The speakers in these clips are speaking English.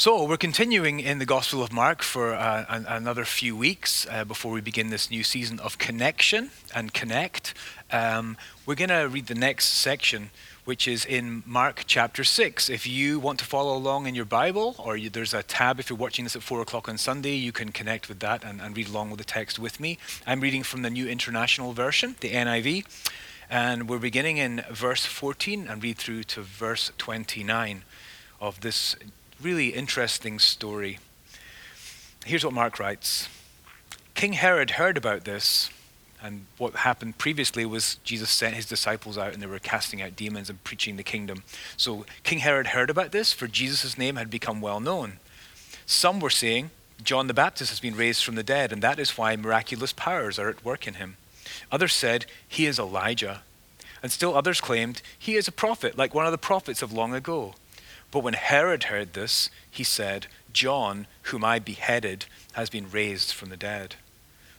So, we're continuing in the Gospel of Mark for uh, an, another few weeks uh, before we begin this new season of connection and connect. Um, we're going to read the next section, which is in Mark chapter 6. If you want to follow along in your Bible, or you, there's a tab if you're watching this at 4 o'clock on Sunday, you can connect with that and, and read along with the text with me. I'm reading from the New International Version, the NIV, and we're beginning in verse 14 and read through to verse 29 of this really interesting story. Here's what Mark writes King Herod heard about this, and what happened previously was Jesus sent his disciples out and they were casting out demons and preaching the kingdom. So King Herod heard about this, for Jesus' name had become well known. Some were saying, John the Baptist has been raised from the dead, and that is why miraculous powers are at work in him. Others said, He is Elijah. And still others claimed, He is a prophet, like one of the prophets of long ago. But when Herod heard this, he said, John, whom I beheaded, has been raised from the dead.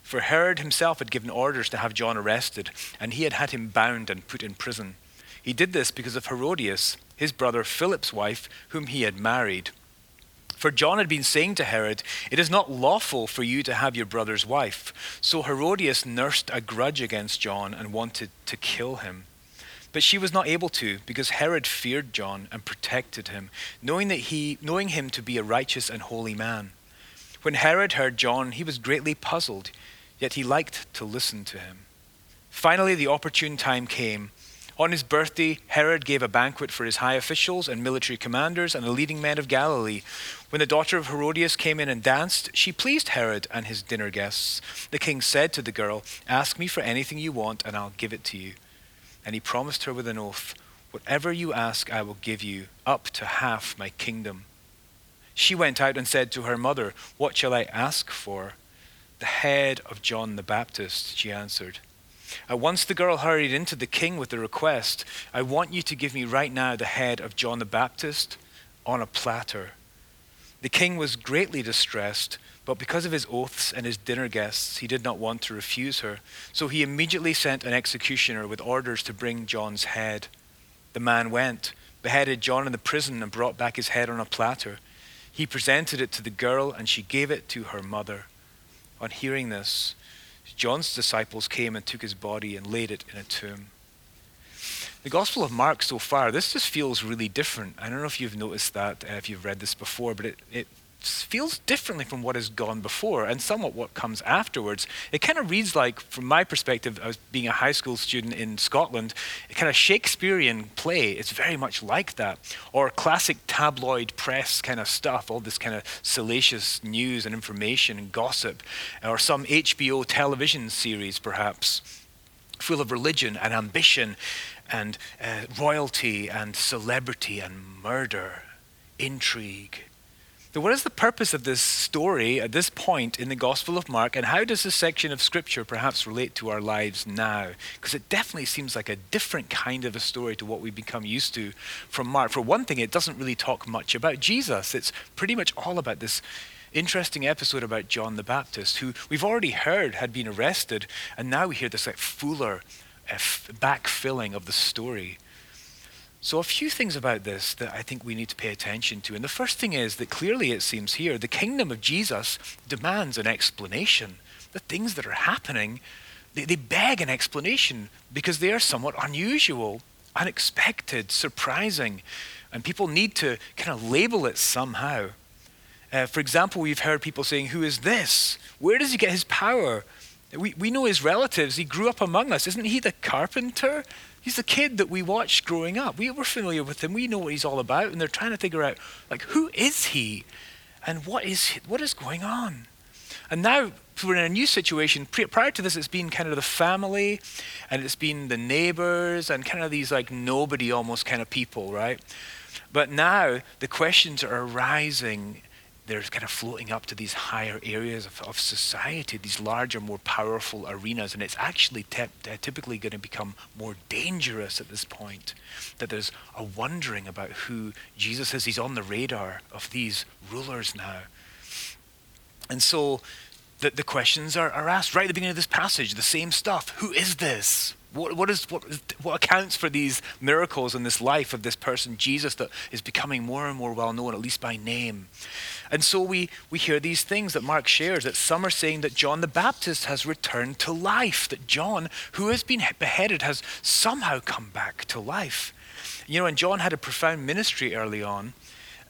For Herod himself had given orders to have John arrested, and he had had him bound and put in prison. He did this because of Herodias, his brother Philip's wife, whom he had married. For John had been saying to Herod, It is not lawful for you to have your brother's wife. So Herodias nursed a grudge against John and wanted to kill him. But she was not able to, because Herod feared John and protected him, knowing, that he, knowing him to be a righteous and holy man. When Herod heard John, he was greatly puzzled, yet he liked to listen to him. Finally, the opportune time came. On his birthday, Herod gave a banquet for his high officials and military commanders and the leading men of Galilee. When the daughter of Herodias came in and danced, she pleased Herod and his dinner guests. The king said to the girl, Ask me for anything you want, and I'll give it to you. And he promised her with an oath, Whatever you ask, I will give you, up to half my kingdom. She went out and said to her mother, What shall I ask for? The head of John the Baptist, she answered. At once the girl hurried into the king with the request, I want you to give me right now the head of John the Baptist on a platter. The king was greatly distressed but because of his oaths and his dinner guests, he did not want to refuse her. So he immediately sent an executioner with orders to bring John's head. The man went, beheaded John in the prison, and brought back his head on a platter. He presented it to the girl, and she gave it to her mother. On hearing this, John's disciples came and took his body and laid it in a tomb. The Gospel of Mark so far, this just feels really different. I don't know if you've noticed that, uh, if you've read this before, but it, it feels differently from what has gone before and somewhat what comes afterwards. It kind of reads like, from my perspective, as being a high school student in Scotland, a kind of Shakespearean play. It's very much like that. Or classic tabloid press kind of stuff, all this kind of salacious news and information and gossip. Or some HBO television series, perhaps, full of religion and ambition and uh, royalty and celebrity and murder, intrigue so, what is the purpose of this story at this point in the Gospel of Mark, and how does this section of Scripture perhaps relate to our lives now? Because it definitely seems like a different kind of a story to what we've become used to from Mark. For one thing, it doesn't really talk much about Jesus, it's pretty much all about this interesting episode about John the Baptist, who we've already heard had been arrested, and now we hear this like fuller uh, backfilling of the story. So, a few things about this that I think we need to pay attention to. And the first thing is that clearly it seems here the kingdom of Jesus demands an explanation. The things that are happening, they, they beg an explanation because they are somewhat unusual, unexpected, surprising. And people need to kind of label it somehow. Uh, for example, we've heard people saying, Who is this? Where does he get his power? We, we know his relatives. He grew up among us. Isn't he the carpenter? He's the kid that we watched growing up. We were familiar with him. We know what he's all about. And they're trying to figure out, like, who is he? And what is, what is going on? And now we're in a new situation. Prior to this, it's been kind of the family, and it's been the neighbors, and kind of these like nobody almost kind of people, right? But now the questions are arising they're kind of floating up to these higher areas of, of society, these larger, more powerful arenas, and it's actually te- uh, typically going to become more dangerous at this point. That there's a wondering about who Jesus is. He's on the radar of these rulers now. And so the, the questions are, are asked right at the beginning of this passage, the same stuff. Who is this? What, what, is, what, what accounts for these miracles in this life of this person, Jesus, that is becoming more and more well known, at least by name? And so we, we hear these things that Mark shares that some are saying that John the Baptist has returned to life, that John, who has been beheaded, has somehow come back to life. You know, and John had a profound ministry early on.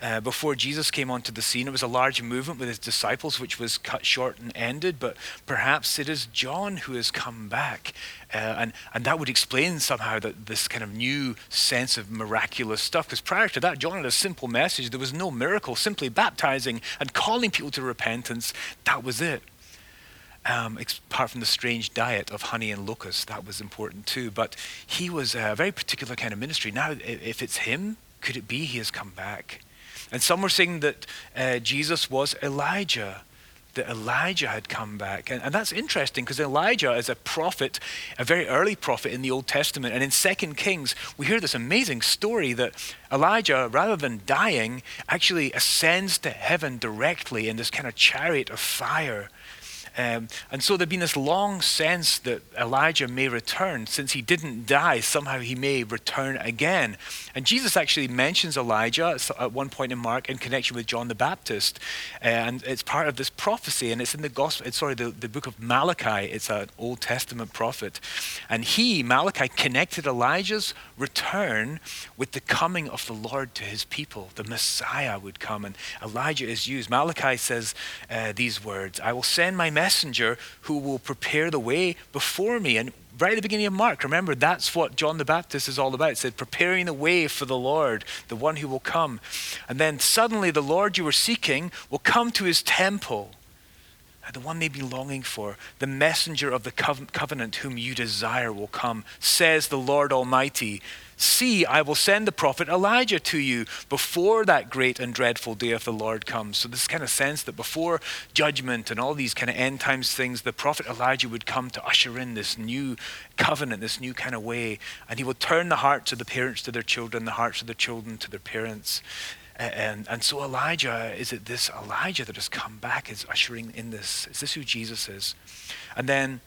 Uh, before Jesus came onto the scene, it was a large movement with his disciples, which was cut short and ended. But perhaps it is John who has come back. Uh, and, and that would explain somehow that this kind of new sense of miraculous stuff. Because prior to that, John had a simple message. There was no miracle, simply baptizing and calling people to repentance. That was it. Um, apart from the strange diet of honey and locusts, that was important too. But he was a very particular kind of ministry. Now, if it's him, could it be he has come back? And some were saying that uh, Jesus was Elijah, that Elijah had come back. And, and that's interesting because Elijah is a prophet, a very early prophet in the Old Testament. And in 2 Kings, we hear this amazing story that Elijah, rather than dying, actually ascends to heaven directly in this kind of chariot of fire. Um, and so there'd been this long sense that Elijah may return. Since he didn't die, somehow he may return again. And Jesus actually mentions Elijah at one point in Mark in connection with John the Baptist. And it's part of this prophecy, and it's in the gospel, it's, sorry, the, the book of Malachi. It's an Old Testament prophet. And he, Malachi, connected Elijah's return with the coming of the Lord to his people. The Messiah would come, and Elijah is used. Malachi says uh, these words I will send my messenger who will prepare the way before me. And right at the beginning of Mark, remember, that's what John the Baptist is all about. It said, preparing the way for the Lord, the one who will come. And then suddenly the Lord you were seeking will come to his temple. The one they've been longing for, the messenger of the covenant whom you desire will come, says the Lord Almighty. See, I will send the prophet Elijah to you before that great and dreadful day of the Lord comes. So, this kind of sense that before judgment and all these kind of end times things, the prophet Elijah would come to usher in this new covenant, this new kind of way. And he will turn the hearts of the parents to their children, the hearts of the children to their parents. And, and so Elijah, is it this Elijah that has come back, is ushering in this? Is this who Jesus is? And then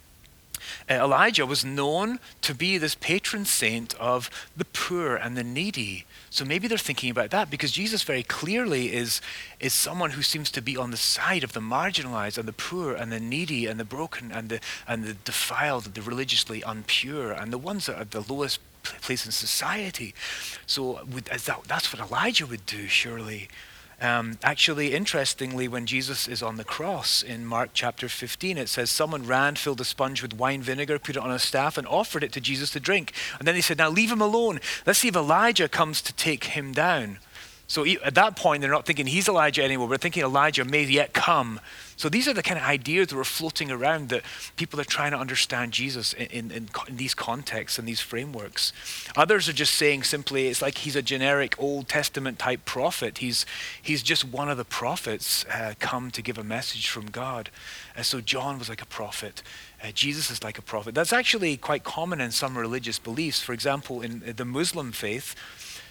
uh, Elijah was known to be this patron saint of the poor and the needy. So maybe they're thinking about that because Jesus very clearly is, is someone who seems to be on the side of the marginalized and the poor and the needy and the broken and the, and the defiled, the religiously impure, and the ones that are the lowest place in society. So that, that's what Elijah would do, surely. Um, actually, interestingly, when Jesus is on the cross in Mark chapter 15, it says someone ran, filled a sponge with wine vinegar, put it on a staff, and offered it to Jesus to drink. And then they said, Now leave him alone. Let's see if Elijah comes to take him down. So at that point, they're not thinking he's Elijah anymore. We're thinking Elijah may yet come. So these are the kind of ideas that were floating around that people are trying to understand Jesus in, in, in, these contexts and these frameworks. Others are just saying simply it's like he's a generic Old Testament type prophet. He's, he's just one of the prophets uh, come to give a message from God. Uh, so John was like a prophet. Uh, Jesus is like a prophet. That's actually quite common in some religious beliefs. For example, in the Muslim faith,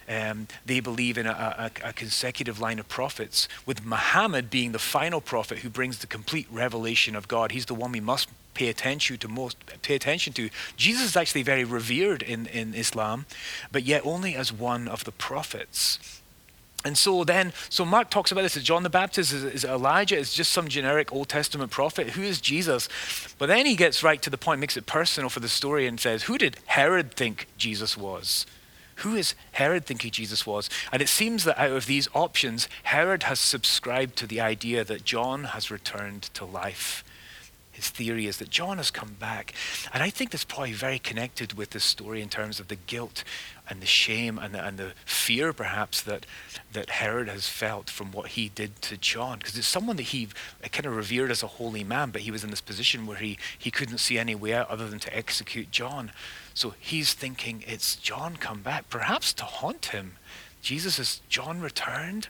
um, they believe in a, a, a, consecutive line of prophets, with Muhammad being the final prophet who brings the complete revelation of God. He's the one we must pay attention to most pay attention to. Jesus is actually very revered in, in Islam, but yet only as one of the prophets. And so then, so Mark talks about this as John the Baptist, is, is Elijah, is just some generic Old Testament prophet. Who is Jesus? But then he gets right to the point, makes it personal for the story, and says, Who did Herod think Jesus was? Who is Herod thinking Jesus was? And it seems that out of these options, Herod has subscribed to the idea that John has returned to life. His theory is that John has come back. And I think that's probably very connected with this story in terms of the guilt and the shame and the, and the fear, perhaps, that, that Herod has felt from what he did to John. Because it's someone that he kind of revered as a holy man, but he was in this position where he, he couldn't see any way out other than to execute John. So he's thinking, it's John come back, perhaps to haunt him. Jesus has John returned.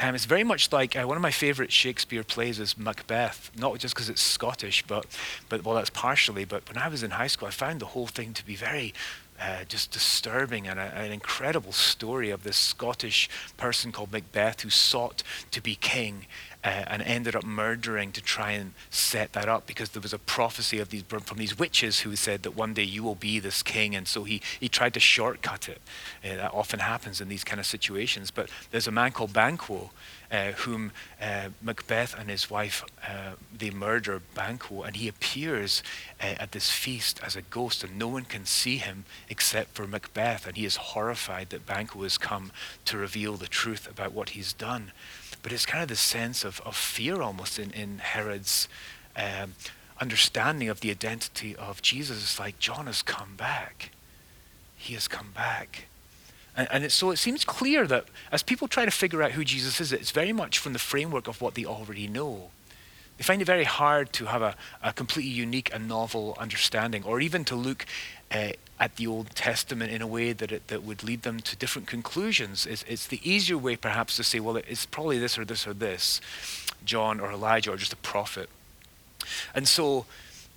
Um, it's very much like uh, one of my favorite Shakespeare plays is Macbeth, not just because it's Scottish, but, but well, that's partially. But when I was in high school, I found the whole thing to be very uh, just disturbing and a, an incredible story of this Scottish person called Macbeth who sought to be king uh, and ended up murdering to try and set that up because there was a prophecy of these from these witches who said that one day you will be this king, and so he he tried to shortcut it. Uh, that often happens in these kind of situations. But there's a man called Banquo, uh, whom uh, Macbeth and his wife uh, they murder Banquo, and he appears uh, at this feast as a ghost, and no one can see him except for Macbeth, and he is horrified that Banquo has come to reveal the truth about what he's done. But it's kind of the sense of, of fear almost in, in Herod's um, understanding of the identity of Jesus. It's like John has come back. He has come back. And, and so it seems clear that as people try to figure out who Jesus is, it's very much from the framework of what they already know. They find it very hard to have a, a completely unique and novel understanding, or even to look uh, at the Old Testament in a way that it, that would lead them to different conclusions. It's, it's the easier way, perhaps, to say, well, it's probably this or this or this, John or Elijah or just a prophet. And so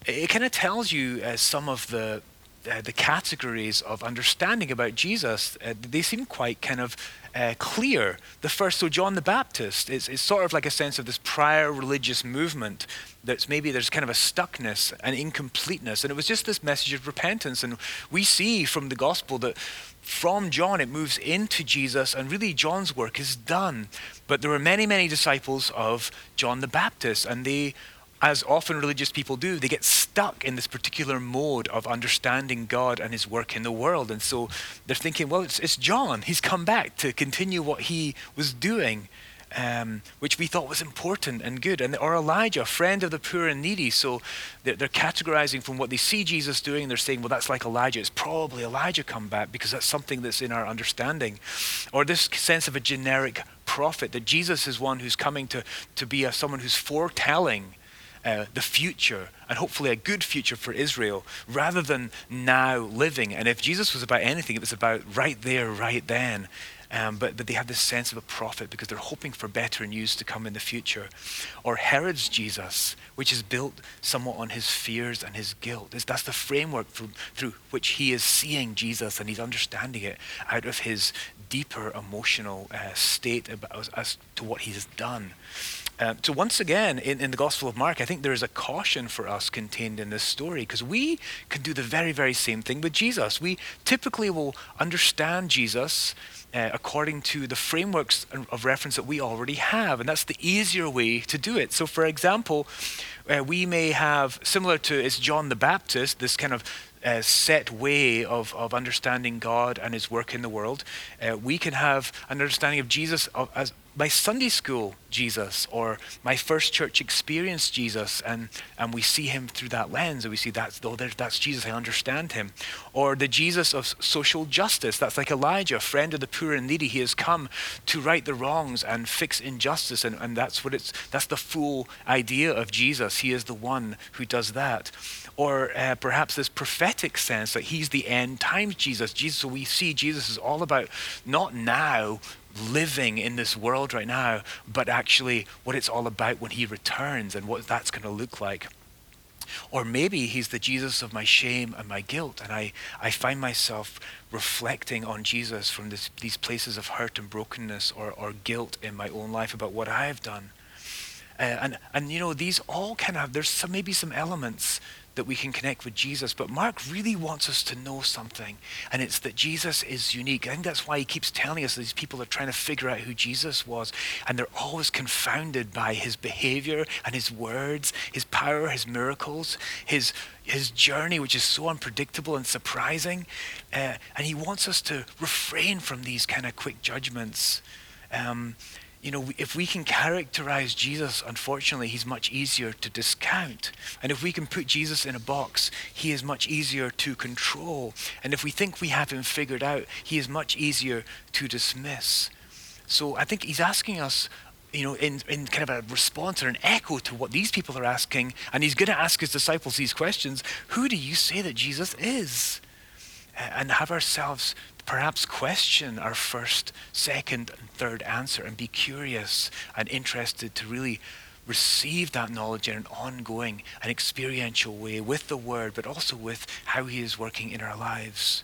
it kind of tells you uh, some of the uh, the categories of understanding about Jesus, uh, they seem quite kind of uh, clear. The first, so John the Baptist, is, is sort of like a sense of this prior religious movement that's maybe there's kind of a stuckness and incompleteness. And it was just this message of repentance. And we see from the gospel that from John it moves into Jesus, and really John's work is done. But there were many, many disciples of John the Baptist, and they as often religious people do, they get stuck in this particular mode of understanding God and his work in the world. And so they're thinking, well, it's, it's John. He's come back to continue what he was doing, um, which we thought was important and good. And or Elijah, friend of the poor and needy. So they're, they're categorizing from what they see Jesus doing, they're saying, well, that's like Elijah. It's probably Elijah come back because that's something that's in our understanding. Or this sense of a generic prophet, that Jesus is one who's coming to, to be a, someone who's foretelling uh, the future and hopefully a good future for Israel rather than now living. And if Jesus was about anything, it was about right there, right then. Um, but, but they have this sense of a prophet because they're hoping for better news to come in the future. Or Herod's Jesus, which is built somewhat on his fears and his guilt. It's, that's the framework through, through which he is seeing Jesus and he's understanding it out of his deeper emotional uh, state about, as, as to what he has done. Um, so once again, in, in the Gospel of Mark, I think there is a caution for us contained in this story because we can do the very, very same thing with Jesus. We typically will understand Jesus uh, according to the frameworks of reference that we already have, and that's the easier way to do it. So, for example, uh, we may have, similar to it's John the Baptist, this kind of uh, set way of, of understanding God and His work in the world. Uh, we can have an understanding of Jesus of, as my Sunday school Jesus or my first church experience Jesus, and, and we see him through that lens, and we see that's, oh, that's Jesus, I understand him. Or the Jesus of social justice, that's like Elijah, friend of the poor and needy. He has come to right the wrongs and fix injustice, and, and that's what it's, that's the full idea of Jesus. He is the one who does that or uh, perhaps this prophetic sense that he's the end times Jesus. Jesus, so we see Jesus is all about not now living in this world right now, but actually what it's all about when he returns and what that's going to look like. Or maybe he's the Jesus of my shame and my guilt, and I, I find myself reflecting on Jesus from this, these places of hurt and brokenness or, or guilt in my own life about what I've done. Uh, and, and, you know, these all kind of, there's some, maybe some elements that we can connect with Jesus. But Mark really wants us to know something, and it's that Jesus is unique. I think that's why he keeps telling us these people are trying to figure out who Jesus was, and they're always confounded by his behavior and his words, his power, his miracles, his his journey, which is so unpredictable and surprising. Uh, and he wants us to refrain from these kind of quick judgments. Um, you know, if we can characterize Jesus, unfortunately, he's much easier to discount. And if we can put Jesus in a box, he is much easier to control. And if we think we have him figured out, he is much easier to dismiss. So I think he's asking us, you know, in, in kind of a response or an echo to what these people are asking. And he's going to ask his disciples these questions Who do you say that Jesus is? And have ourselves perhaps question our first, second, and third answer and be curious and interested to really receive that knowledge in an ongoing and experiential way with the Word, but also with how He is working in our lives.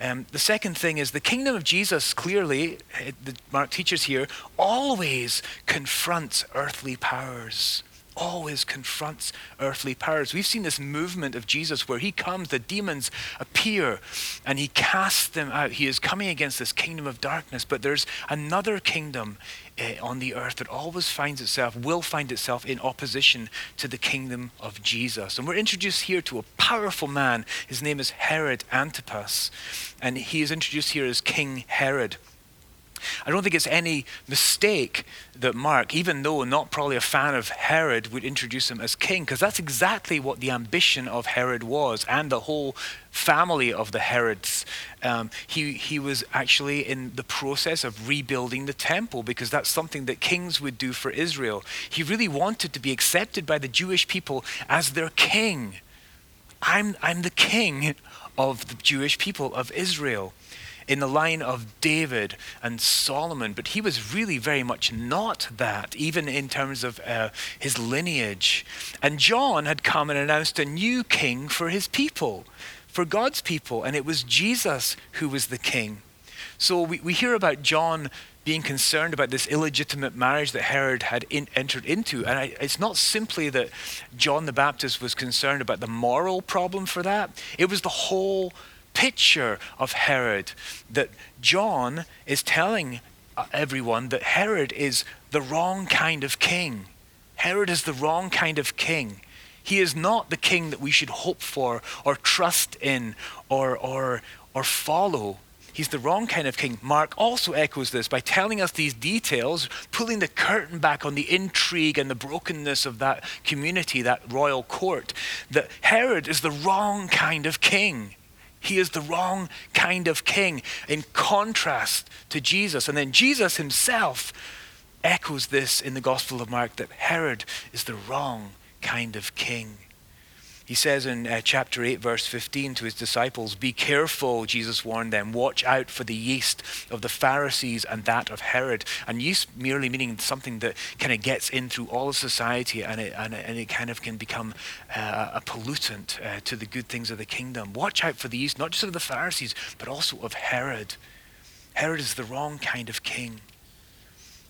Um, the second thing is the kingdom of Jesus clearly, it, the Mark teaches here, always confronts earthly powers always confronts earthly powers. We've seen this movement of Jesus where he comes, the demons appear, and he casts them out. He is coming against this kingdom of darkness, but there's another kingdom uh, on the earth that always finds itself, will find itself in opposition to the kingdom of Jesus. And we're introduced here to a powerful man. His name is Herod Antipas, and he is introduced here as King Herod. I don't think it's any mistake that Mark, even though not probably a fan of Herod, would introduce him as king, because that's exactly what the ambition of Herod was and the whole family of the Herods. Um, he, he was actually in the process of rebuilding the temple because that's something that kings would do for Israel. He really wanted to be accepted by the Jewish people as their king. I'm, I'm the king of the Jewish people of Israel in the line of David and Solomon, but he was really very much not that, even in terms of uh, his lineage. And John had come and announced a new king for his people, for God's people, and it was Jesus who was the king. So we, we hear about John being concerned about this illegitimate marriage that Herod had in, entered into. And I, it's not simply that John the Baptist was concerned about the moral problem for that, it was the whole picture of Herod that John is telling uh, everyone that Herod is the wrong kind of king. Herod is the wrong kind of king. He is not the king that we should hope for or trust in or, or, or follow. He's the wrong kind of king. Mark also echoes this by telling us these details, pulling the curtain back on the intrigue and the brokenness of that community, that royal court, that Herod is the wrong kind of king. He is the wrong kind of king in contrast to Jesus. And then Jesus himself echoes this in the Gospel of Mark that Herod is the wrong kind of king. He says in uh, chapter 8, verse 15 to his disciples, Be careful, Jesus warned them, watch out for the yeast of the Pharisees and that of Herod. And yeast merely meaning something that kind of gets in through all of society and it, and it, and it kind of can become uh, a pollutant uh, to the good things of the kingdom. Watch out for the yeast, not just of the Pharisees, but also of Herod. Herod is the wrong kind of king.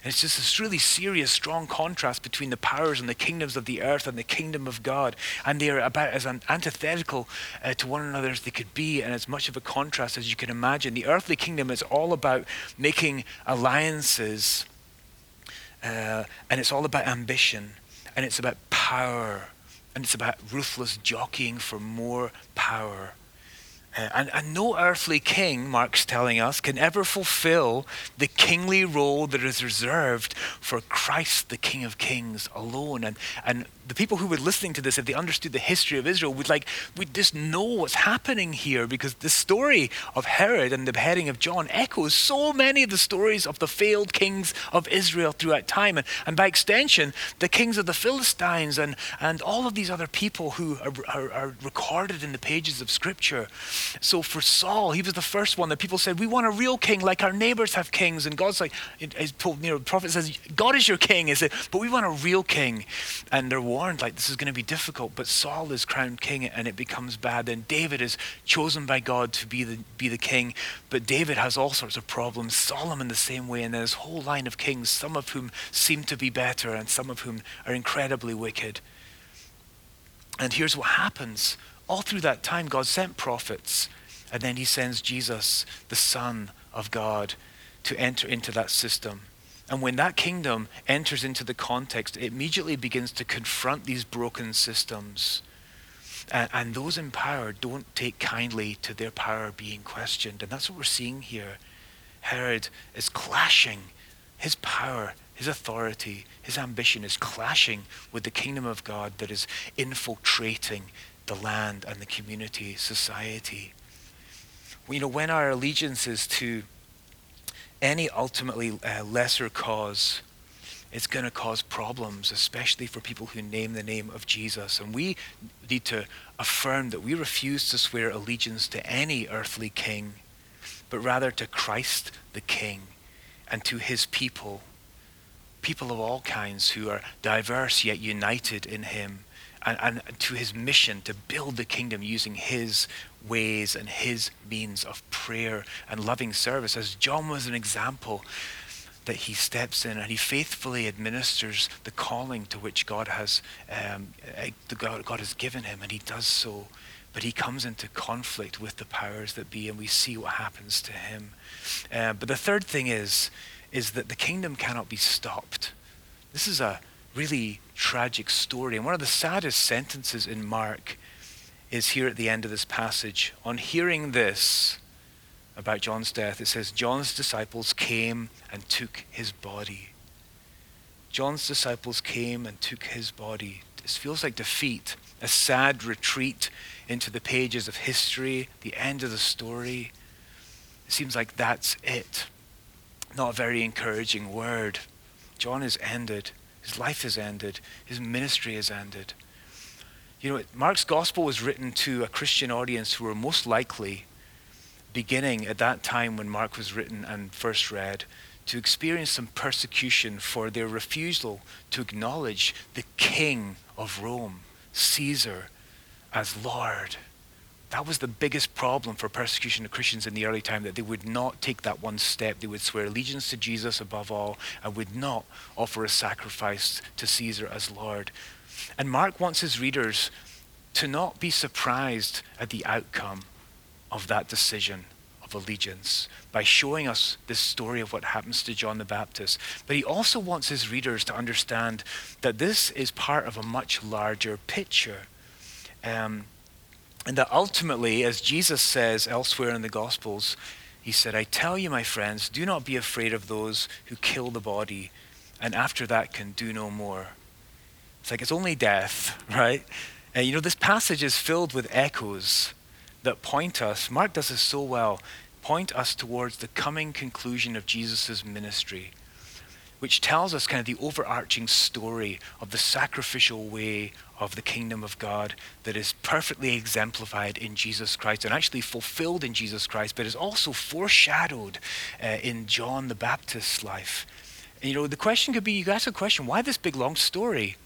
And it's just this really serious, strong contrast between the powers and the kingdoms of the earth and the kingdom of God. And they are about as antithetical uh, to one another as they could be, and as much of a contrast as you can imagine. The earthly kingdom is all about making alliances, uh, and it's all about ambition, and it's about power, and it's about ruthless jockeying for more power. Uh, and, and, no earthly king, Mark's telling us, can ever fulfill the kingly role that is reserved for Christ, the King of Kings, alone. And, and the people who were listening to this, if they understood the history of Israel, would like would just know what's happening here because the story of Herod and the beheading of John echoes so many of the stories of the failed kings of Israel throughout time, and, and by extension, the kings of the Philistines and, and all of these other people who are, are, are recorded in the pages of Scripture. So for Saul, he was the first one that people said, "We want a real king, like our neighbors have kings," and God's like, you know, the prophet says, "God is your king," is it? But we want a real king, and they're warned like this is going to be difficult, but Saul is crowned king and it becomes bad. Then David is chosen by God to be the, be the king, but David has all sorts of problems. Solomon in the same way, and then his whole line of kings, some of whom seem to be better and some of whom are incredibly wicked. And here's what happens. All through that time, God sent prophets, and then he sends Jesus, the Son of God, to enter into that system. And when that kingdom enters into the context, it immediately begins to confront these broken systems. And, and, those in power don't take kindly to their power being questioned. And that's what we're seeing here. Herod is clashing. His power, his authority, his ambition is clashing with the kingdom of God that is infiltrating the land and the community, society. You know, when our allegiance is to any ultimately uh, lesser cause it's going to cause problems, especially for people who name the name of Jesus. And we need to affirm that we refuse to swear allegiance to any earthly king, but rather to Christ the King and to his people, people of all kinds who are diverse yet united in him and, and to his mission to build the kingdom using his ways and his means of prayer and loving service. As John was an example that he steps in and he faithfully administers the calling to which God has, um, eh, God, God has given him, and he does so. But he comes into conflict with the powers that be, and we see what happens to him. Uh, but the third thing is, is that the kingdom cannot be stopped. This is a really tragic story. And one of the saddest sentences in Mark is here at the end of this passage. On hearing this about John's death, it says, John's disciples came and took his body. John's disciples came and took his body. This feels like defeat, a sad retreat into the pages of history, the end of the story. It seems like that's it. Not a very encouraging word. John is ended. His life is ended. His ministry is ended. You know, Mark's gospel was written to a Christian audience who were most likely beginning at that time when Mark was written and first read to experience some persecution for their refusal to acknowledge the king of Rome, Caesar, as Lord. That was the biggest problem for persecution of Christians in the early time, that they would not take that one step. They would swear allegiance to Jesus above all and would not offer a sacrifice to Caesar as Lord. And Mark wants his readers to not be surprised at the outcome of that decision of allegiance by showing us this story of what happens to John the Baptist. But he also wants his readers to understand that this is part of a much larger picture. Um, and that ultimately, as Jesus says elsewhere in the Gospels, he said, I tell you, my friends, do not be afraid of those who kill the body and after that can do no more. It's like it's only death, right? And you know, this passage is filled with echoes that point us, Mark does this so well, point us towards the coming conclusion of Jesus' ministry which tells us kind of the overarching story of the sacrificial way of the kingdom of God that is perfectly exemplified in Jesus Christ and actually fulfilled in Jesus Christ, but is also foreshadowed uh, in John the Baptist's life. And, you know, the question could be you could ask a question why this big long story?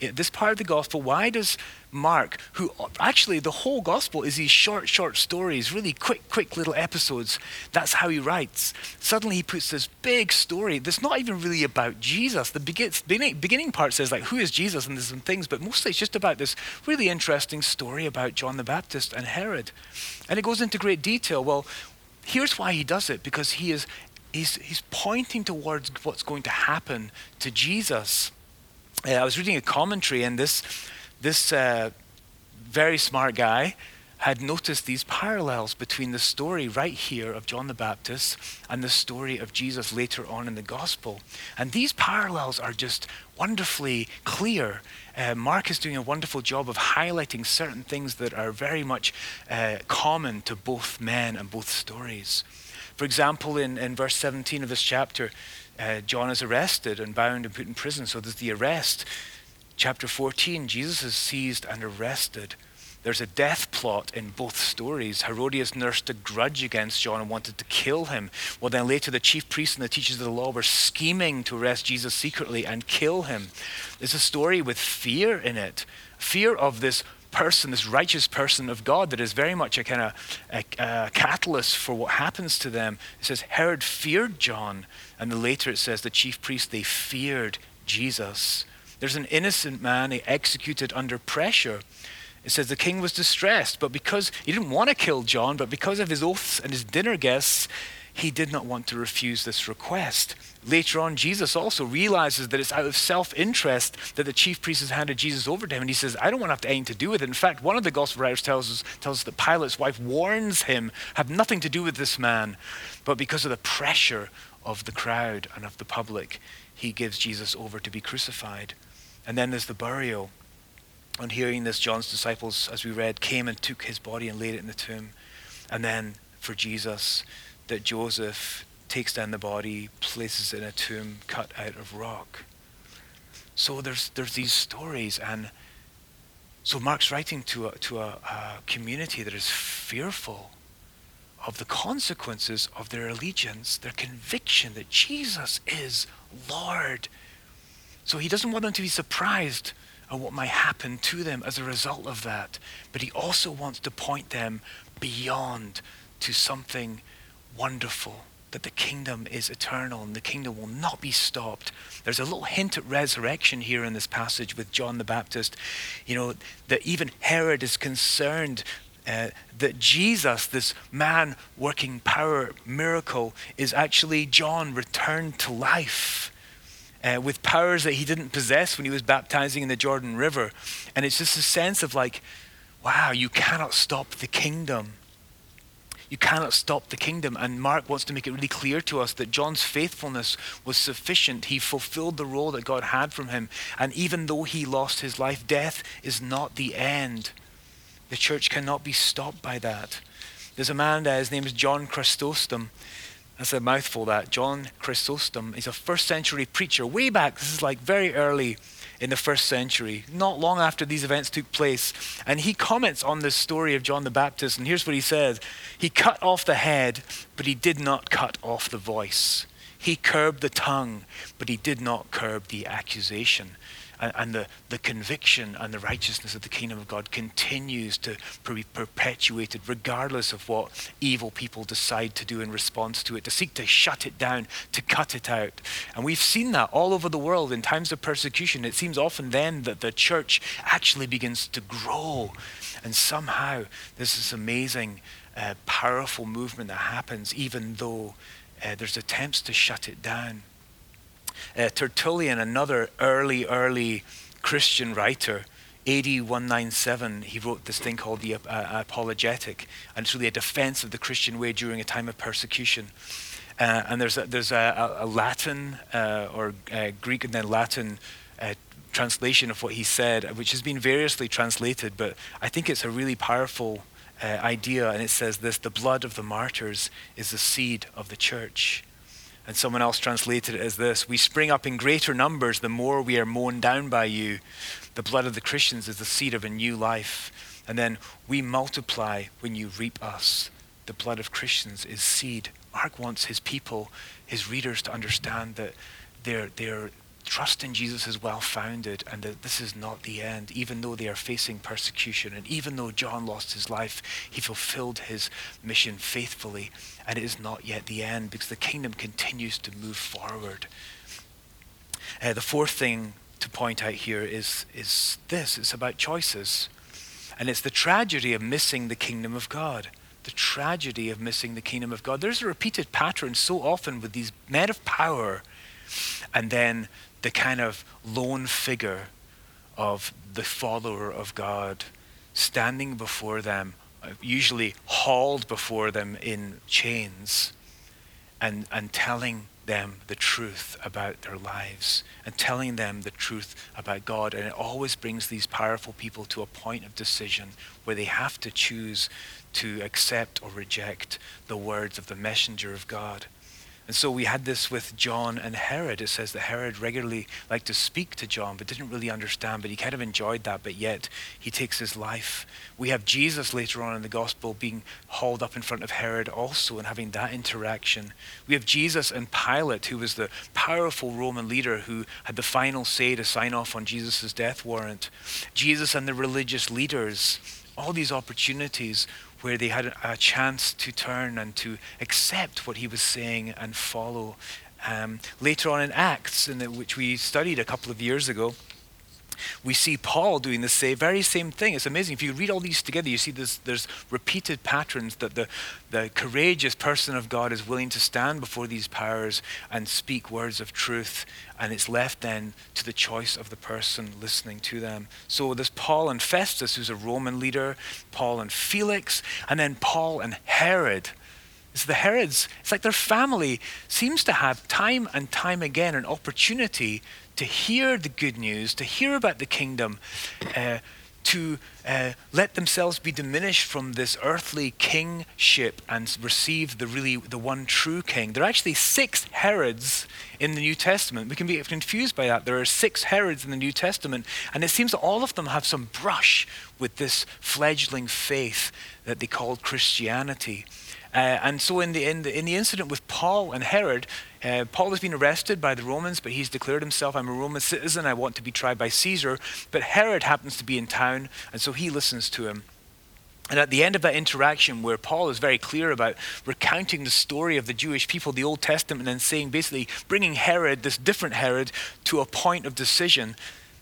This part of the gospel, why does Mark, who actually the whole gospel is these short, short stories, really quick, quick little episodes, that's how he writes. Suddenly he puts this big story that's not even really about Jesus. The beginning, part says, like, who is Jesus and there's some things, but mostly it's just about this really interesting story about John the Baptist and Herod. And it goes into great detail. Well, here's why he does it because he is he's, he's pointing towards what's going to happen to Jesus uh, I was reading a commentary, and this, this uh, very smart guy had noticed these parallels between the story right here of John the Baptist and the story of Jesus later on in the gospel. And these parallels are just wonderfully clear. Uh, Mark is doing a wonderful job of highlighting certain things that are very much uh, common to both men and both stories. For example, in, in verse 17 of this chapter, uh, John is arrested and bound and put in prison. So there's the arrest. Chapter 14, Jesus is seized and arrested. There's a death plot in both stories. Herodias nursed a grudge against John and wanted to kill him. Well, then later the chief priests and the teachers of the law were scheming to arrest Jesus secretly and kill him. There's a story with fear in it fear of this person, this righteous person of God that is very much a kind of a, a catalyst for what happens to them. It says Herod feared John, and later it says the chief priests they feared Jesus. There's an innocent man executed under pressure. It says the king was distressed, but because he didn't want to kill John, but because of his oaths and his dinner guests, he did not want to refuse this request. Later on, Jesus also realizes that it's out of self interest that the chief priest has handed Jesus over to him. And he says, I don't want to have anything to do with it. In fact, one of the gospel writers tells us, tells us that Pilate's wife warns him, have nothing to do with this man. But because of the pressure of the crowd and of the public, he gives Jesus over to be crucified. And then there's the burial. On hearing this, John's disciples, as we read, came and took his body and laid it in the tomb. And then for Jesus, that Joseph takes down the body, places it in a tomb cut out of rock. So there's, there's these stories, and so Mark's writing to, a, to a, a community that is fearful of the consequences of their allegiance, their conviction that Jesus is Lord. So he doesn't want them to be surprised at what might happen to them as a result of that. But he also wants to point them beyond to something wonderful that the kingdom is eternal and the kingdom will not be stopped. There's a little hint at resurrection here in this passage with John the Baptist. You know, that even Herod is concerned uh, that Jesus, this man working power miracle, is actually John returned to life. Uh, with powers that he didn't possess when he was baptizing in the Jordan River. And it's just a sense of like, wow, you cannot stop the kingdom. You cannot stop the kingdom. And Mark wants to make it really clear to us that John's faithfulness was sufficient. He fulfilled the role that God had from him. And even though he lost his life, death is not the end. The church cannot be stopped by that. There's a man, uh, his name is John Chrysostom. That's a mouthful, that. John Chrysostom. He's a first century preacher, way back. This is like very early in the first century, not long after these events took place. And he comments on this story of John the Baptist. And here's what he says He cut off the head, but he did not cut off the voice. He curbed the tongue, but he did not curb the accusation and, and the, the conviction and the righteousness of the kingdom of God continues to be perpetuated regardless of what evil people decide to do in response to it, to seek to shut it down, to cut it out. And we've seen that all over the world in times of persecution. It seems often then that the church actually begins to grow. And somehow this amazing, uh, powerful movement that happens, even though uh, there's attempts to shut it down. Uh, Tertullian, another early, early Christian writer, AD 197, he wrote this thing called the uh, Apologetic, and it's really a defense of the Christian way during a time of persecution. Uh, and there's a, there's a, a Latin uh, or uh, Greek and then Latin uh, translation of what he said, which has been variously translated, but I think it's a really powerful uh, idea. And it says this The blood of the martyrs is the seed of the church. And someone else translated it as this We spring up in greater numbers the more we are mown down by you. The blood of the Christians is the seed of a new life. And then we multiply when you reap us. The blood of Christians is seed. Mark wants his people, his readers, to understand that they're, they're trust in Jesus is well founded and that this is not the end, even though they are facing persecution. And even though John lost his life, he fulfilled his mission faithfully. And it is not yet the end because the kingdom continues to move forward. Uh, the fourth thing to point out here is, is this it's about choices. And it's the tragedy of missing the kingdom of God. The tragedy of missing the kingdom of God. There's a repeated pattern so often with these men of power and then the kind of lone figure of the follower of God standing before them, uh, usually hauled before them in chains, and, and telling them the truth about their lives and telling them the truth about God. And it always brings these powerful people to a point of decision where they have to choose to accept or reject the words of the messenger of God. And so we had this with John and Herod. It says that Herod regularly liked to speak to John, but didn't really understand, but he kind of enjoyed that, but yet he takes his life. We have Jesus later on in the gospel being hauled up in front of Herod also and having that interaction. We have Jesus and Pilate, who was the powerful Roman leader who had the final say to sign off on Jesus' death warrant. Jesus and the religious leaders, all these opportunities where they had a chance to turn and to accept what he was saying and follow. Um, later on in Acts, in the, which we studied a couple of years ago, we see Paul doing the same, very same thing. It's amazing. If you read all these together, you see this, there's repeated patterns that the, the courageous person of God is willing to stand before these powers and speak words of truth. And it's left then to the choice of the person listening to them. So there's Paul and Festus, who's a Roman leader, Paul and Felix, and then Paul and Herod. It's the Herods, it's like their family seems to have time and time again an opportunity to hear the good news, to hear about the kingdom, uh, to uh, let themselves be diminished from this earthly kingship and receive the really the one true king. There are actually six Herods in the New Testament. We can be confused by that. There are six Herods in the New Testament, and it seems that all of them have some brush with this fledgling faith that they called Christianity. Uh, and so, in the, in, the, in the incident with Paul and Herod, uh, Paul has been arrested by the Romans, but he's declared himself, I'm a Roman citizen, I want to be tried by Caesar. But Herod happens to be in town, and so he listens to him. And at the end of that interaction, where Paul is very clear about recounting the story of the Jewish people, the Old Testament, and saying basically bringing Herod, this different Herod, to a point of decision,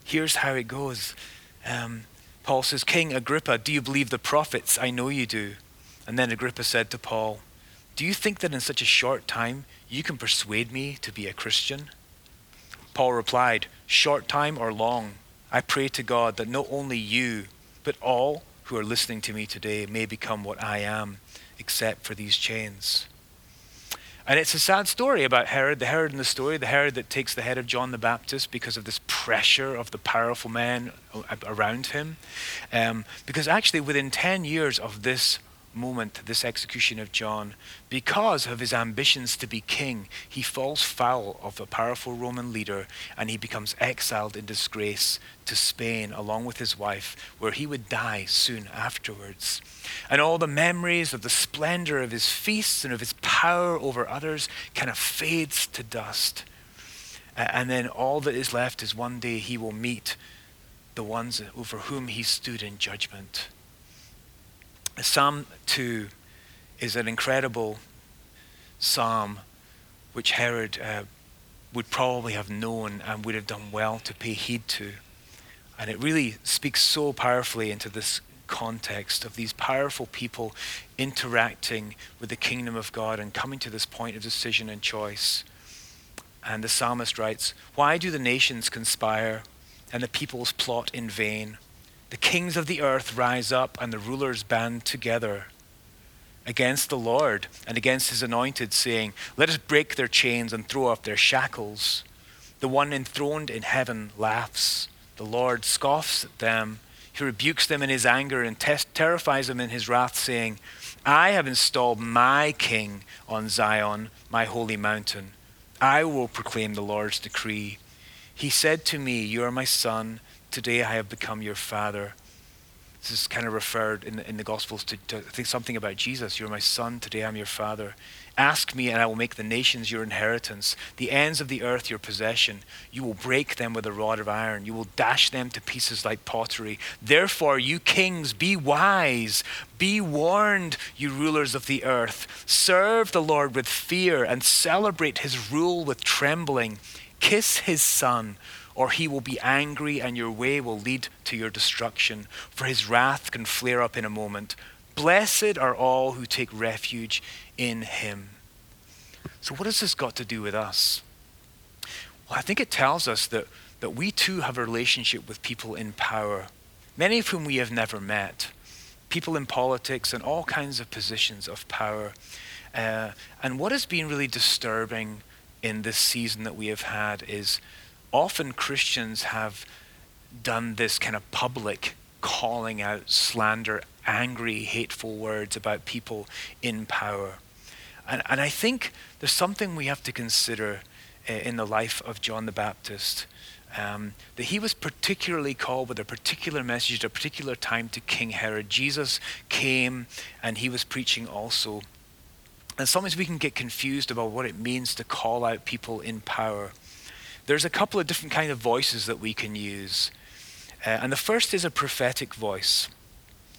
here's how it goes. Um, Paul says, King Agrippa, do you believe the prophets? I know you do. And then Agrippa said to Paul, Do you think that in such a short time you can persuade me to be a Christian? Paul replied, Short time or long, I pray to God that not only you, but all who are listening to me today may become what I am, except for these chains. And it's a sad story about Herod, the Herod in the story, the Herod that takes the head of John the Baptist because of this pressure of the powerful men around him. Um, because actually, within 10 years of this moment, this execution of John, because of his ambitions to be king, he falls foul of a powerful Roman leader and he becomes exiled in disgrace to Spain along with his wife, where he would die soon afterwards. And all the memories of the splendor of his feasts and of his power over others kind of fades to dust. And then all that is left is one day he will meet the ones over whom he stood in judgment. Psalm 2 is an incredible psalm which Herod uh, would probably have known and would have done well to pay heed to. And it really speaks so powerfully into this context of these powerful people interacting with the kingdom of God and coming to this point of decision and choice. And the psalmist writes, Why do the nations conspire and the peoples plot in vain? The kings of the earth rise up, and the rulers band together against the Lord and against his anointed, saying, Let us break their chains and throw off their shackles. The one enthroned in heaven laughs. The Lord scoffs at them. He rebukes them in his anger and terrifies them in his wrath, saying, I have installed my king on Zion, my holy mountain. I will proclaim the Lord's decree. He said to me, You are my son. Today I have become your father. This is kind of referred in the, in the Gospels to, to think something about Jesus. You're my son. Today I'm your father. Ask me, and I will make the nations your inheritance, the ends of the earth your possession. You will break them with a rod of iron. You will dash them to pieces like pottery. Therefore, you kings, be wise. Be warned, you rulers of the earth. Serve the Lord with fear and celebrate his rule with trembling. Kiss his son or he will be angry and your way will lead to your destruction, for his wrath can flare up in a moment. Blessed are all who take refuge in him. So, what has this got to do with us? Well, I think it tells us that, that we too have a relationship with people in power, many of whom we have never met, people in politics and all kinds of positions of power. Uh, and what has been really disturbing in this season that we have had is often Christians have done this kind of public calling out slander, angry, hateful words about people in power. And, and I think there's something we have to consider in the life of John the Baptist. Um, that he was particularly called with a particular message at a particular time to King Herod. Jesus came and he was preaching also. And sometimes we can get confused about what it means to call out people in power there's a couple of different kind of voices that we can use. Uh, and the first is a prophetic voice.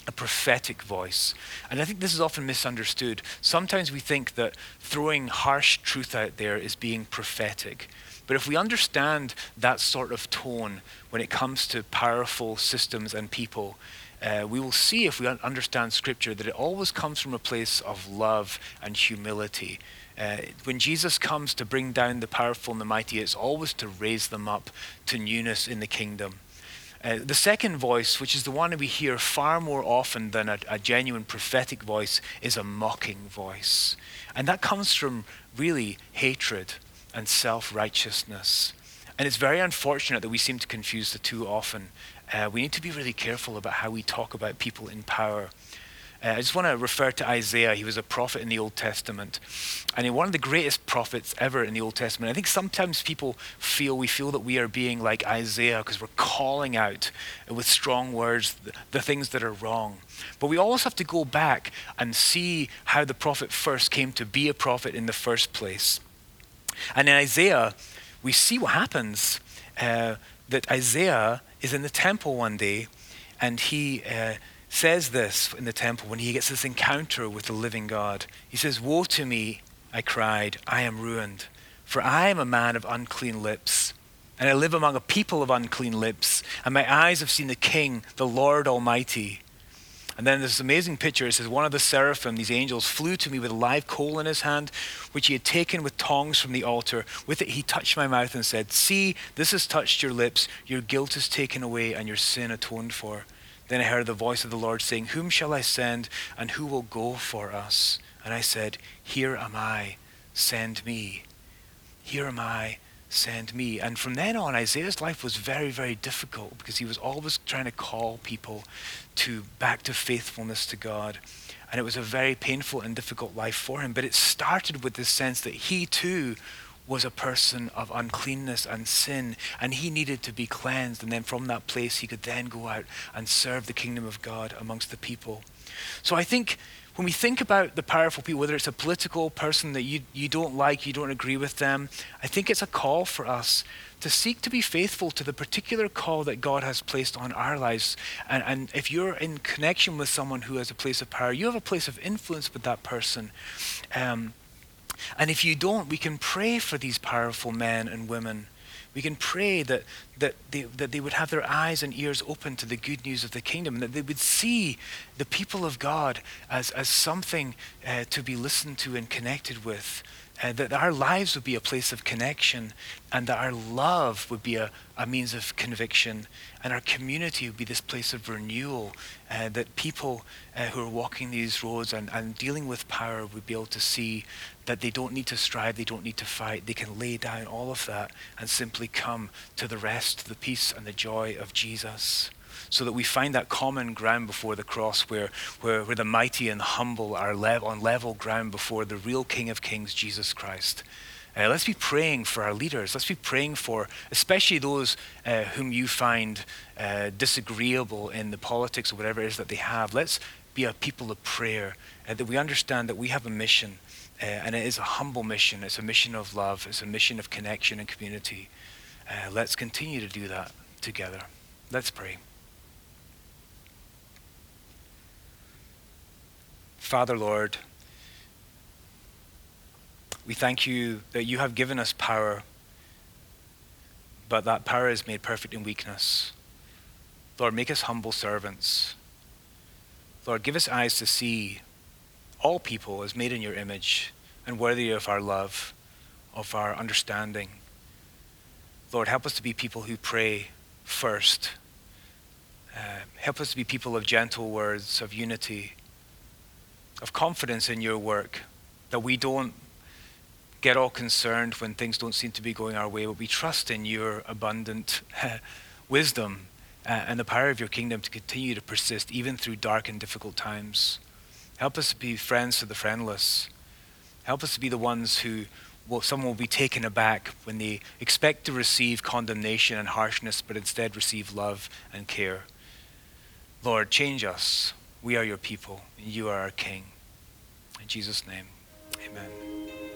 A prophetic voice. And I think this is often misunderstood. Sometimes we think that throwing harsh truth out there is being prophetic. But if we understand that sort of tone when it comes to powerful systems and people, uh, we will see if we understand Scripture that it always comes from a place of love and humility. Uh, when Jesus comes to bring down the powerful and the mighty, it's always to raise them up to newness in the kingdom. Uh, the second voice, which is the one that we hear far more often than a, a genuine prophetic voice, is a mocking voice. And that comes from really hatred and self righteousness. And it's very unfortunate that we seem to confuse the two often. Uh, we need to be really careful about how we talk about people in power. uh, I just want to refer to Isaiah. He was a prophet in the Old Testament. And he, one of the greatest prophets ever in the Old Testament. I think sometimes people feel, we feel that we are being like Isaiah because we're calling out with strong words the, the things that are wrong. But we always have to go back and see how the prophet first came to be a prophet in the first place. And in Isaiah, we see what happens. Uh, that Isaiah is in the temple one day and he uh, says this in the temple when he gets this encounter with the living God. He says, Woe to me, I cried, I am ruined, for I am a man of unclean lips. And I live among a people of unclean lips, and my eyes have seen the King, the Lord Almighty. And then there's this amazing picture. It says, One of the seraphim, these angels, flew to me with a live coal in his hand, which he had taken with tongs from the altar. With it, he touched my mouth and said, See, this has touched your lips. Your guilt is taken away and your sin atoned for. Then I heard the voice of the Lord saying, Whom shall I send, and who will go for us? And I said, Here am I, send me. Here am I, send me. And from then on, Isaiah's life was very, very difficult because he was always trying to call people to back to faithfulness to God. And it was a very painful and difficult life for him. But it started with this sense that he too was a person of uncleanness and sin, and he needed to be cleansed. And then from that place, he could then go out and serve the kingdom of God amongst the people. So I think when we think about the powerful people, whether it's a political person that you, you don't like, you don't agree with them, I think it's a call for us to seek to be faithful to the particular call that God has placed on our lives. And, and if you're in connection with someone who has a place of power, you have a place of influence with that person. Um, and if you don't, we can pray for these powerful men and women we can pray that, that, they, that they would have their eyes and ears open to the good news of the kingdom and that they would see the people of God as, as something uh, to be listened to and connected with uh, that our lives would be a place of connection and that our love would be a, a means of conviction and our community would be this place of renewal uh, that people uh, who are walking these roads and, and dealing with power would be able to see that they don't need to strive they don't need to fight they can lay down all of that and simply come to the rest the peace and the joy of jesus so that we find that common ground before the cross where, where, where the mighty and humble are on level ground before the real King of Kings, Jesus Christ. Uh, let's be praying for our leaders. Let's be praying for, especially those uh, whom you find uh, disagreeable in the politics or whatever it is that they have. Let's be a people of prayer, uh, that we understand that we have a mission, uh, and it is a humble mission. It's a mission of love, it's a mission of connection and community. Uh, let's continue to do that together. Let's pray. Father, Lord, we thank you that you have given us power, but that power is made perfect in weakness. Lord, make us humble servants. Lord, give us eyes to see all people as made in your image and worthy of our love, of our understanding. Lord, help us to be people who pray first. Uh, help us to be people of gentle words, of unity, of confidence in your work, that we don't get all concerned when things don't seem to be going our way, but we trust in your abundant wisdom uh, and the power of your kingdom to continue to persist even through dark and difficult times. Help us to be friends to the friendless. Help us to be the ones who well, someone will be taken aback when they expect to receive condemnation and harshness, but instead receive love and care. Lord, change us. We are your people, and you are our King. In Jesus' name, amen.